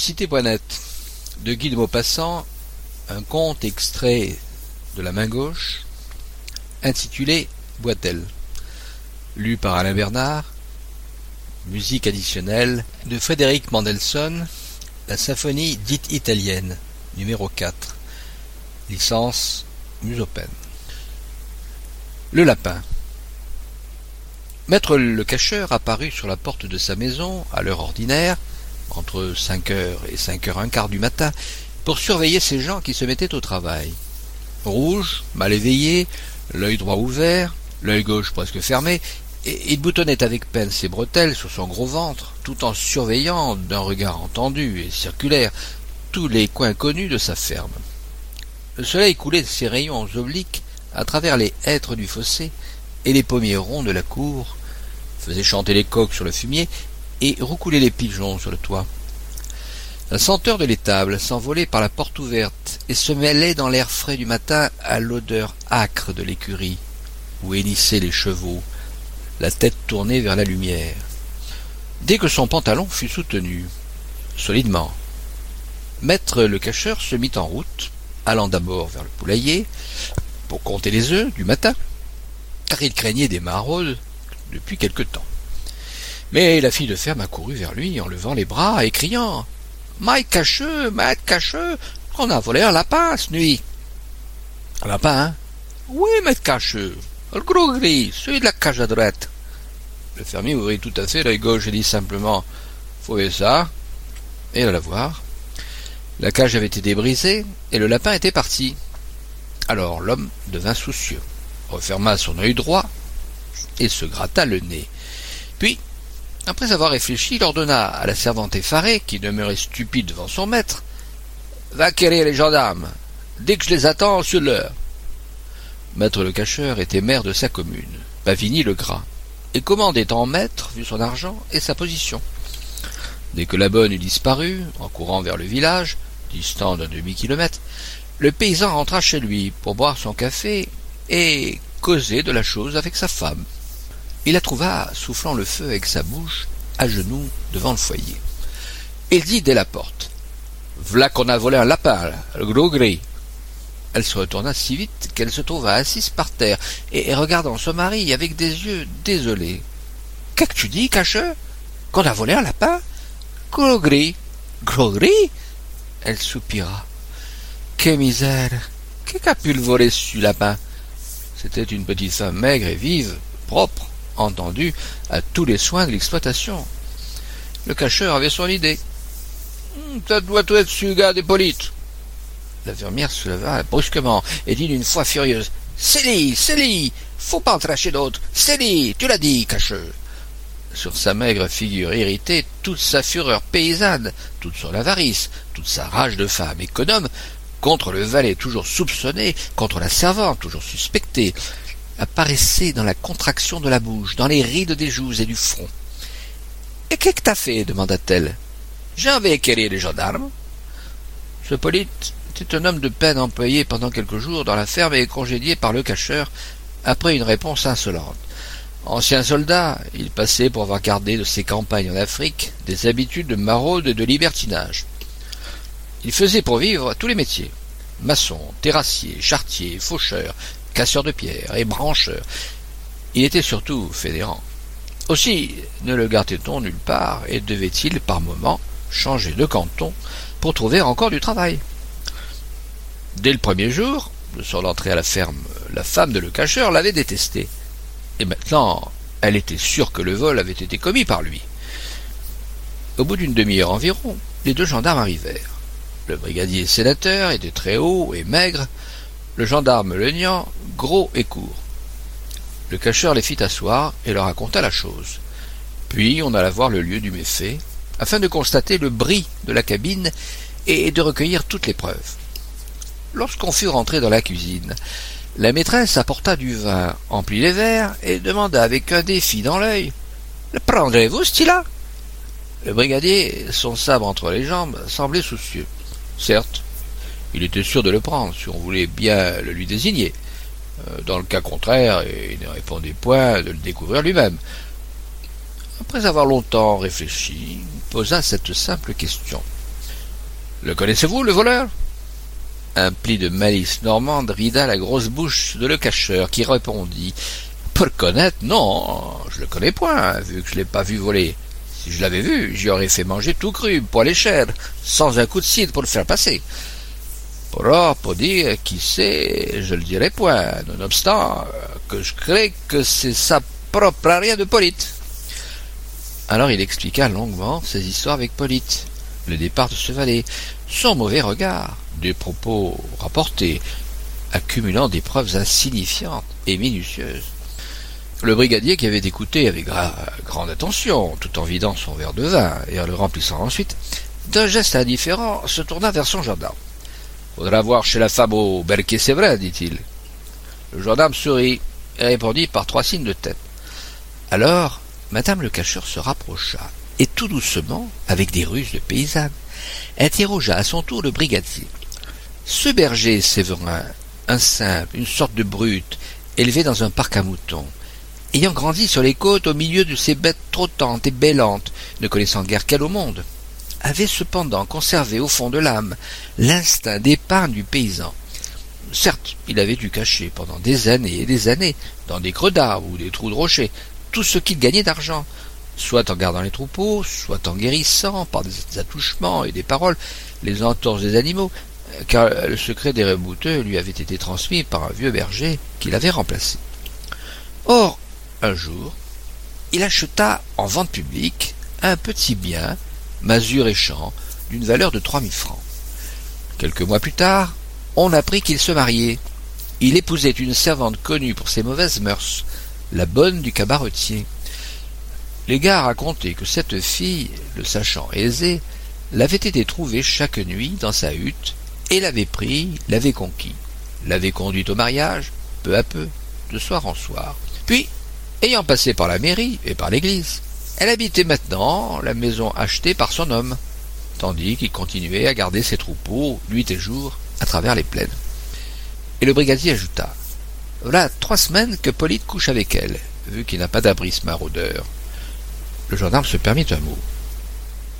Pour audiocité.net, de Guy de Maupassant, un conte extrait de la main gauche, intitulé Boitel, lu par Alain Bernard, musique additionnelle de Frédéric Mendelssohn, la symphonie dite italienne, numéro 4, licence Musopen. Le lapin. Maître le cacheur apparut sur la porte de sa maison à l'heure ordinaire, entre cinq heures et cinq heures un quart du matin, pour surveiller ces gens qui se mettaient au travail. Rouge, mal éveillé, l'œil droit ouvert, l'œil gauche presque fermé, il boutonnait avec peine ses bretelles sur son gros ventre, tout en surveillant d'un regard entendu et circulaire tous les coins connus de sa ferme. Le soleil coulait ses rayons obliques à travers les hêtres du fossé et les pommiers ronds de la cour, faisait chanter les coqs sur le fumier et roucouler les pigeons sur le toit. La senteur de l'étable s'envolait par la porte ouverte et se mêlait dans l'air frais du matin à l'odeur âcre de l'écurie, où hennissaient les chevaux, la tête tournée vers la lumière. Dès que son pantalon fut soutenu, solidement, Maître le cacheur se mit en route, allant d'abord vers le poulailler, pour compter les œufs du matin, car il craignait des maraudes depuis quelque temps. Mais la fille de ferme accourut vers lui en levant les bras et criant Maître cacheux, maître cacheux, on a volé un lapin ce nuit. Un lapin, hein? Oui, maître cacheux, le gros gris, celui de la cage à droite. Le fermier ouvrit tout à fait l'œil gauche et dit simplement Faut ça et alla voir. La cage avait été brisée et le lapin était parti. Alors l'homme devint soucieux, referma son œil droit et se gratta le nez. Puis, après avoir réfléchi, il ordonna à la servante effarée, qui demeurait stupide devant son maître, Va quérir les gendarmes. Dès que je les attends, sur l'heure. Maître le cacheur était maire de sa commune, Pavigny le Gras, et commandait en maître, vu son argent et sa position. Dès que la bonne eut disparu, en courant vers le village, distant d'un demi-kilomètre, le paysan rentra chez lui pour boire son café et causer de la chose avec sa femme. Il la trouva soufflant le feu avec sa bouche, à genoux, devant le foyer. Il dit dès la porte V'là qu'on a volé un lapin, le gros gris. Elle se retourna si vite qu'elle se trouva assise par terre et regardant son mari avec des yeux désolés. Qu'est-ce que tu dis, cacheux? Qu'on a volé un lapin? Gros gris. Gros gris Elle soupira. Que misère Qui a pu le voler, ce lapin? C'était une petite femme maigre et vive, propre, entendu à tous les soins de l'exploitation. Le cacheur avait son idée. Hum, ça doit être ce gars d'Hippolyte. La fermière se leva brusquement et dit d'une voix furieuse Célie, Célie, faut pas en tracher d'autres. Célie, tu l'as dit, cacheux. Sur sa maigre figure irritée, toute sa fureur paysanne, toute son avarice, toute sa rage de femme économe, contre le valet toujours soupçonné, contre la servante toujours suspectée, apparaissait dans la contraction de la bouche, dans les rides des joues et du front. Et qu'est-ce que t'as fait demanda-t-elle. J'en vais équérir les gendarmes. Ce Polyte était un homme de peine employé pendant quelques jours dans la ferme et congédié par le cacheur après une réponse insolente. Ancien soldat, il passait pour avoir gardé de ses campagnes en Afrique des habitudes de maraude et de libertinage. Il faisait pour vivre tous les métiers maçon, terrassier, chartier, faucheur, casseur de pierre et brancheur. Il était surtout fédérant. Aussi ne le gardait-on nulle part et devait-il par moments changer de canton pour trouver encore du travail. Dès le premier jour de son entrée à la ferme, la femme de le cacheur l'avait détesté. Et maintenant, elle était sûre que le vol avait été commis par lui. Au bout d'une demi-heure environ, les deux gendarmes arrivèrent. Le brigadier sénateur était très haut et maigre, le gendarme Lenian gros et court. Le cacheur les fit asseoir et leur raconta la chose. Puis on alla voir le lieu du méfait, afin de constater le bris de la cabine et de recueillir toutes les preuves. Lorsqu'on fut rentré dans la cuisine, la maîtresse apporta du vin, emplit les verres et demanda avec un défi dans l'œil Le prendrez-vous, là Le brigadier, son sabre entre les jambes, semblait soucieux. Certes, il était sûr de le prendre si on voulait bien le lui désigner. Euh, dans le cas contraire, il ne répondait point de le découvrir lui-même. Après avoir longtemps réfléchi, il posa cette simple question. Le connaissez-vous, le voleur? Un pli de malice normande rida la grosse bouche de le cacheur, qui répondit Pour le connaître, non, je le connais point, vu que je l'ai pas vu voler. Si je l'avais vu, j'y aurais fait manger tout cru, poil et chair, sans un coup de cidre pour le faire passer. Pour, dire qui sait, je le dirai point, nonobstant que je crée que c'est sa propre rien de Polyte. Alors il expliqua longuement ses histoires avec Polyte, le départ de ce valet, son mauvais regard, des propos rapportés, accumulant des preuves insignifiantes et minutieuses. Le brigadier, qui avait écouté avec grande attention, tout en vidant son verre de vin et en le remplissant ensuite, d'un geste indifférent, se tourna vers son gendarme. Faudra voir chez la femme au berquet, c'est vrai, dit-il. Le gendarme sourit et répondit par trois signes de tête. Alors, madame le cacheur se rapprocha, et tout doucement, avec des ruses de paysanne, interrogea à son tour le brigadier. Ce berger Séverin, un simple, une sorte de brute, élevé dans un parc à moutons, ayant grandi sur les côtes au milieu de ces bêtes trottantes et bêlantes, ne connaissant guère qu'elle au monde, avait cependant conservé au fond de l'âme l'instinct d'épargne du paysan. Certes, il avait dû cacher pendant des années et des années, dans des creux d'arbres ou des trous de rochers, tout ce qu'il gagnait d'argent, soit en gardant les troupeaux, soit en guérissant par des attouchements et des paroles les entorses des animaux, car le secret des rebouteux lui avait été transmis par un vieux berger qui l'avait remplacé. Or, un jour, il acheta en vente publique un petit bien, masure et champ, d'une valeur de trois mille francs. Quelques mois plus tard, on apprit qu'il se mariait. Il épousait une servante connue pour ses mauvaises mœurs, la bonne du cabaretier. Les gars racontaient que cette fille, le sachant aisée, l'avait été trouvée chaque nuit dans sa hutte, et l'avait pris, l'avait conquis, l'avait conduite au mariage, peu à peu, de soir en soir. Puis Ayant passé par la mairie et par l'église, elle habitait maintenant la maison achetée par son homme, tandis qu'il continuait à garder ses troupeaux, nuit et jour, à travers les plaines. Et le brigadier ajouta Voilà trois semaines que Polyte couche avec elle, vu qu'il n'a pas d'abri ce maraudeur. Le gendarme se permit un mot.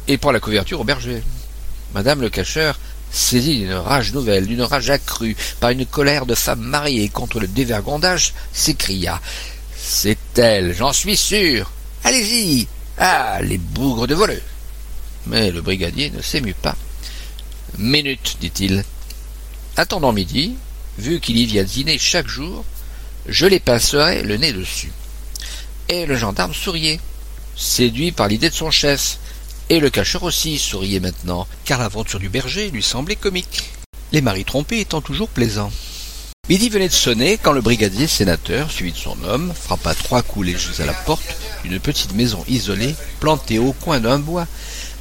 Et prend la couverture au berger. Madame le cacheur, saisie d'une rage nouvelle, d'une rage accrue, par une colère de femme mariée contre le dévergondage, s'écria c'est elle, j'en suis sûr. Allez-y. Ah, les bougres de voleux. Mais le brigadier ne s'émut pas. Minute, dit-il. Attendant midi, vu qu'il y vient dîner chaque jour, je les pincerai le nez dessus. Et le gendarme souriait, séduit par l'idée de son chef. Et le cacheur aussi souriait maintenant, car l'aventure du berger lui semblait comique. Les maris trompés étant toujours plaisants. Midi venait de sonner quand le brigadier sénateur, suivi de son homme, frappa trois coups légers à la porte d'une petite maison isolée, plantée au coin d'un bois,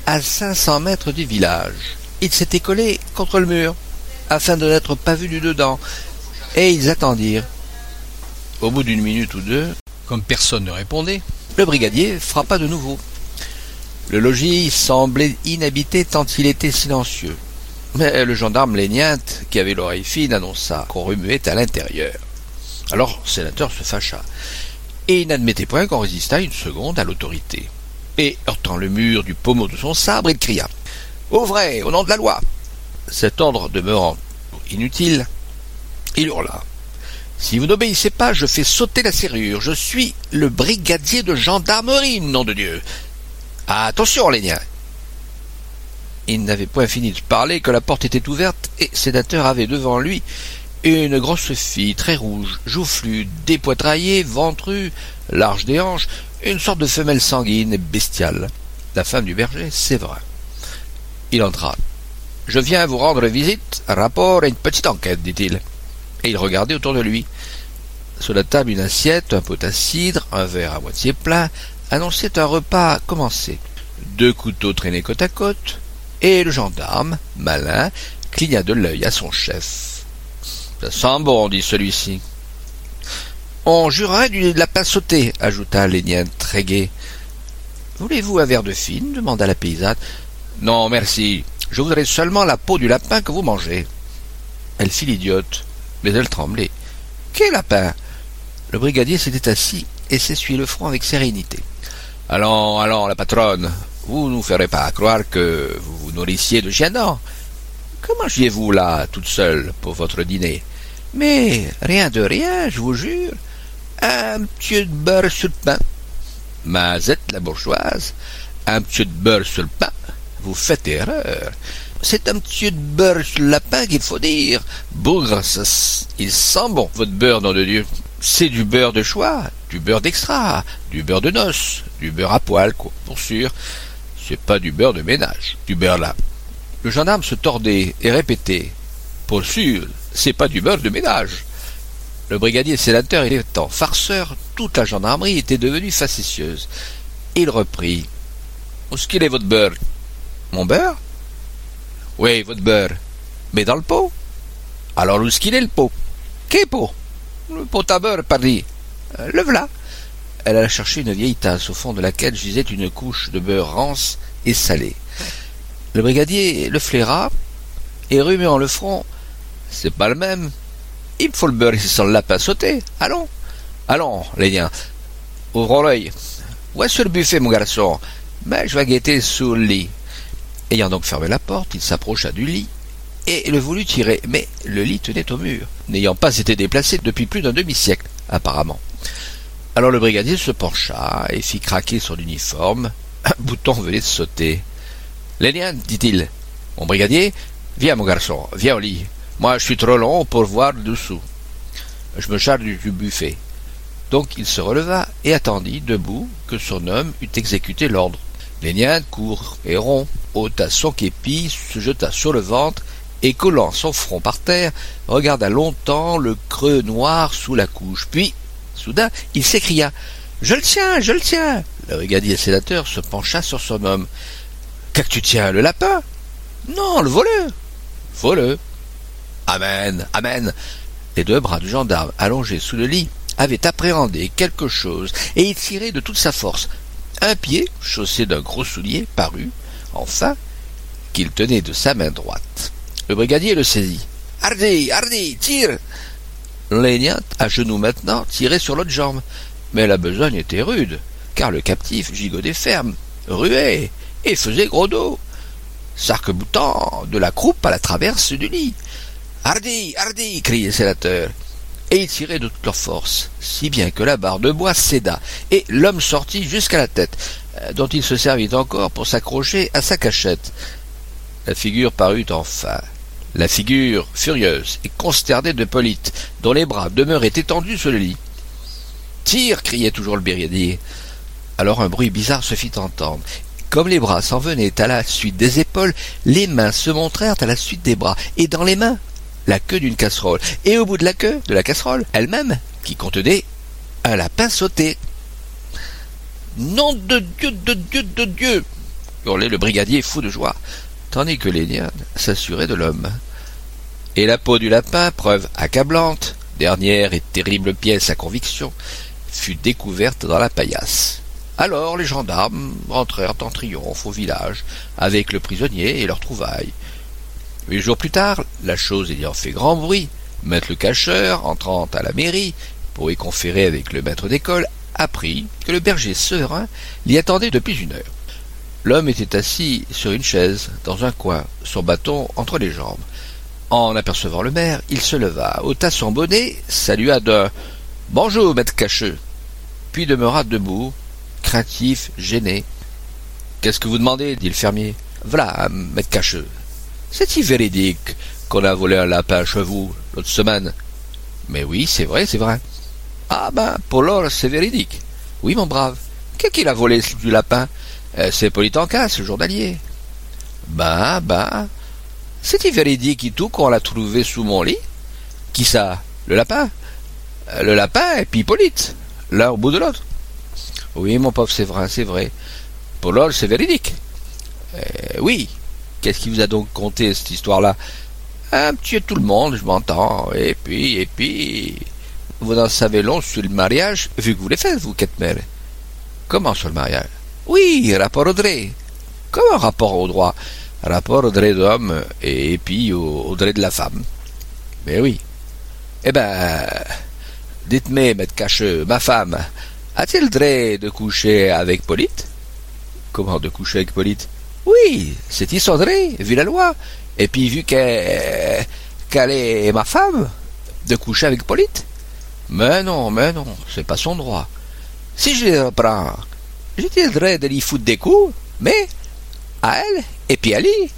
à cinq cents mètres du village. Il s'était collé contre le mur, afin de n'être pas vu du dedans, et ils attendirent. Au bout d'une minute ou deux, comme personne ne répondait, le brigadier frappa de nouveau. Le logis semblait inhabité tant il était silencieux. Mais le gendarme Léniente, qui avait l'oreille fine, annonça qu'on remuait à l'intérieur. Alors le sénateur se fâcha, et il n'admettait point qu'on résistât une seconde à l'autorité. Et, heurtant le mur du pommeau de son sabre, il cria Ouvrez, au nom de la loi Cet ordre demeurant inutile, il hurla Si vous n'obéissez pas, je fais sauter la serrure. Je suis le brigadier de gendarmerie, nom de Dieu. Attention, Lénien il n'avait point fini de parler que la porte était ouverte et Sénateur avait devant lui une grosse fille très rouge, joufflue, dépoitraillée, ventrue, large des hanches, une sorte de femelle sanguine et bestiale. La femme du berger, vrai. Il entra. Je viens vous rendre visite, un rapport et une petite enquête, dit-il. Et il regardait autour de lui. Sur la table, une assiette, un pot à cidre, un verre à moitié plein, annonçaient un repas commencé. Deux couteaux traînaient côte à côte, et le gendarme, malin, cligna de l'œil à son chef. Ça sent bon, dit celui-ci. On jurerait du lapin sauté, ajouta Lénien très gai. Voulez-vous un verre de fine? demanda la paysanne. Non, merci. Je voudrais seulement la peau du lapin que vous mangez. Elle fit l'idiote, mais elle tremblait. Quel lapin? Le brigadier s'était assis et s'essuyait le front avec sérénité. Allons, allons, la patronne, vous ne nous ferez pas croire que vous vous nourrissiez de chiens Que mangez-vous là, toute seule, pour votre dîner? Mais rien de rien, je vous jure. Un petit beurre sur le pain. Mazette, la bourgeoise, un petit beurre sur le pain. Vous faites erreur. C'est un petit beurre sur le lapin qu'il faut dire. Bougre, ça, il sent bon, votre beurre, nom de Dieu. C'est du beurre de choix, du beurre d'extra, du beurre de noces, du beurre à poil, quoi, pour sûr. C'est pas du beurre de ménage, du beurre là. Le gendarme se tordait et répétait. Pour sûr, c'est pas du beurre de ménage. Le brigadier sénateur étant farceur, toute la gendarmerie était devenue facétieuse. Il reprit. Où est-ce qu'il est votre beurre? Mon beurre? Oui, votre beurre. Mais dans le pot Alors où est-ce qu'il est le pot? Quel pot? Le pot à beurre, Paris. Euh, le voilà. Elle alla chercher une vieille tasse au fond de laquelle gisait une couche de beurre rance et salé. Le brigadier le flaira et remuant le front. C'est pas le même. Il faut le beurre ici sans le lapin sauté. Allons. Allons, les liens. Ouvrons l'œil. Où est-ce le buffet, mon garçon? Mais je vais guetter sous le lit. Ayant donc fermé la porte, il s'approcha du lit et le voulut tirer, mais le lit tenait au mur, n'ayant pas été déplacé depuis plus d'un demi-siècle, apparemment. Alors le brigadier se pencha et fit craquer son uniforme. Un bouton venait de sauter. Lénien, dit-il. Mon brigadier, viens, mon garçon, viens au lit. Moi, je suis trop long pour voir dessous. Je me charge du buffet. Donc il se releva et attendit, debout, que son homme eût exécuté l'ordre. Lénien, court et rond, ôta son képi, se jeta sur le ventre, et collant son front par terre, regarda longtemps le creux noir sous la couche. Puis, soudain, il s'écria. Je le tiens, je le tiens. Le brigadier sénateur se pencha sur son homme. Qu'est-ce que tu tiens, le lapin Non, le voleux. Voleux. Amen, amen. Les deux bras du gendarme allongés sous le lit avaient appréhendé quelque chose et y de toute sa force. Un pied, chaussé d'un gros soulier, parut, enfin, qu'il tenait de sa main droite. Le brigadier le saisit. Hardy, hardy, tire Léniat, à genoux maintenant, tirait sur l'autre jambe. Mais la besogne était rude, car le captif gigodait ferme, ruait, et faisait gros dos, s'arc-boutant de la croupe à la traverse du lit. Hardy, hardy, criait le sénateur. Et ils tiraient de toute leur force, si bien que la barre de bois céda, et l'homme sortit jusqu'à la tête, euh, dont il se servit encore pour s'accrocher à sa cachette. La figure parut enfin. La figure furieuse et consternée de Polyte, dont les bras demeuraient étendus sur le lit. Tire criait toujours le brigadier. Alors un bruit bizarre se fit entendre, comme les bras s'en venaient à la suite des épaules, les mains se montrèrent à la suite des bras, et dans les mains, la queue d'une casserole, et au bout de la queue de la casserole, elle-même, qui contenait un lapin sauté. Nom de Dieu, de Dieu, de Dieu hurlait le brigadier fou de joie, tandis que Léniade s'assurait de l'homme. Et la peau du lapin, preuve accablante, dernière et terrible pièce à conviction, fut découverte dans la paillasse. Alors les gendarmes rentrèrent en triomphe au village avec le prisonnier et leurs trouvailles. Huit jours plus tard, la chose ayant fait grand bruit, maître le cacheur, entrant à la mairie pour y conférer avec le maître d'école, apprit que le berger serein l'y attendait depuis une heure. L'homme était assis sur une chaise, dans un coin, son bâton entre les jambes. En apercevant le maire, il se leva, ôta son bonnet, salua d'un Bonjour, maître cacheux, puis demeura debout, craintif, gêné. Qu'est-ce que vous demandez? dit le fermier. Voilà, maître cacheux. C'est-il véridique qu'on a volé un lapin chez vous l'autre semaine Mais oui, c'est vrai, c'est vrai. Ah ben, pour l'or, c'est véridique. Oui, mon brave. Qu'est-ce qu'il a volé du lapin? C'est Polytancas, journalier. Ben, ben. C'est-il véridique et tout qu'on l'a trouvé sous mon lit Qui ça? Le lapin? Euh, Le lapin et puis Hippolyte, l'un au bout de l'autre. Oui, mon pauvre, c'est vrai, c'est vrai. Pour l'or, c'est véridique. Euh, oui, Qu'est-ce qui vous a donc conté cette histoire-là? Un petit tout le monde, je m'entends. Et puis, et puis. Vous en savez long sur le mariage, vu que vous l'avez fait, vous, Ketmer. Comment sur le mariage? Oui, rapport au droit. Comment rapport au droit? Rapport au droit d'homme et, puis au, droit de la femme. Mais oui. Eh ben, dites-moi, maître cacheux, ma femme, a-t-il droit de coucher avec Polyte? Comment de coucher avec Polyte? Oui, c'est Isandré, vu la loi. Et puis vu qu'elle est ma femme, de coucher avec Polite Mais non, mais non, c'est pas son droit. Si je les reprends, je dirais de lui foutre des coups, mais à elle, et puis à lui,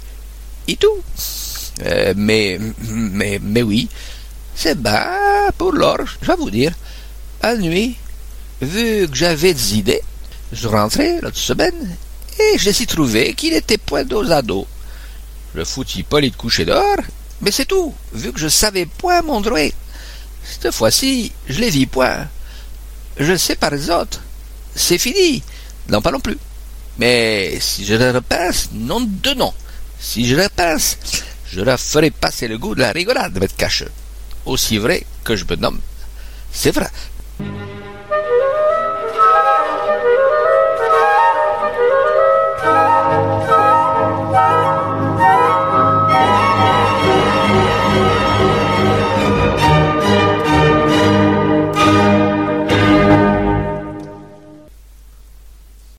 et tout. Euh, mais, mais, mais oui, c'est bas pour l'or, je vais vous dire. À nuit, vu que j'avais des idées, je rentrais l'autre semaine, et je suis trouvé qu'il était point dos à dos. Je foutis pas de coucher dehors, mais c'est tout, vu que je savais point mon droit. Cette fois-ci, je les vis point. Je sais par les autres. C'est fini. Non, pas non plus. Mais si je le repasse, non de non. Si je le repasse, je leur ferai passer le goût de la rigolade, mettre cacheux. Aussi vrai que je me nomme. C'est vrai,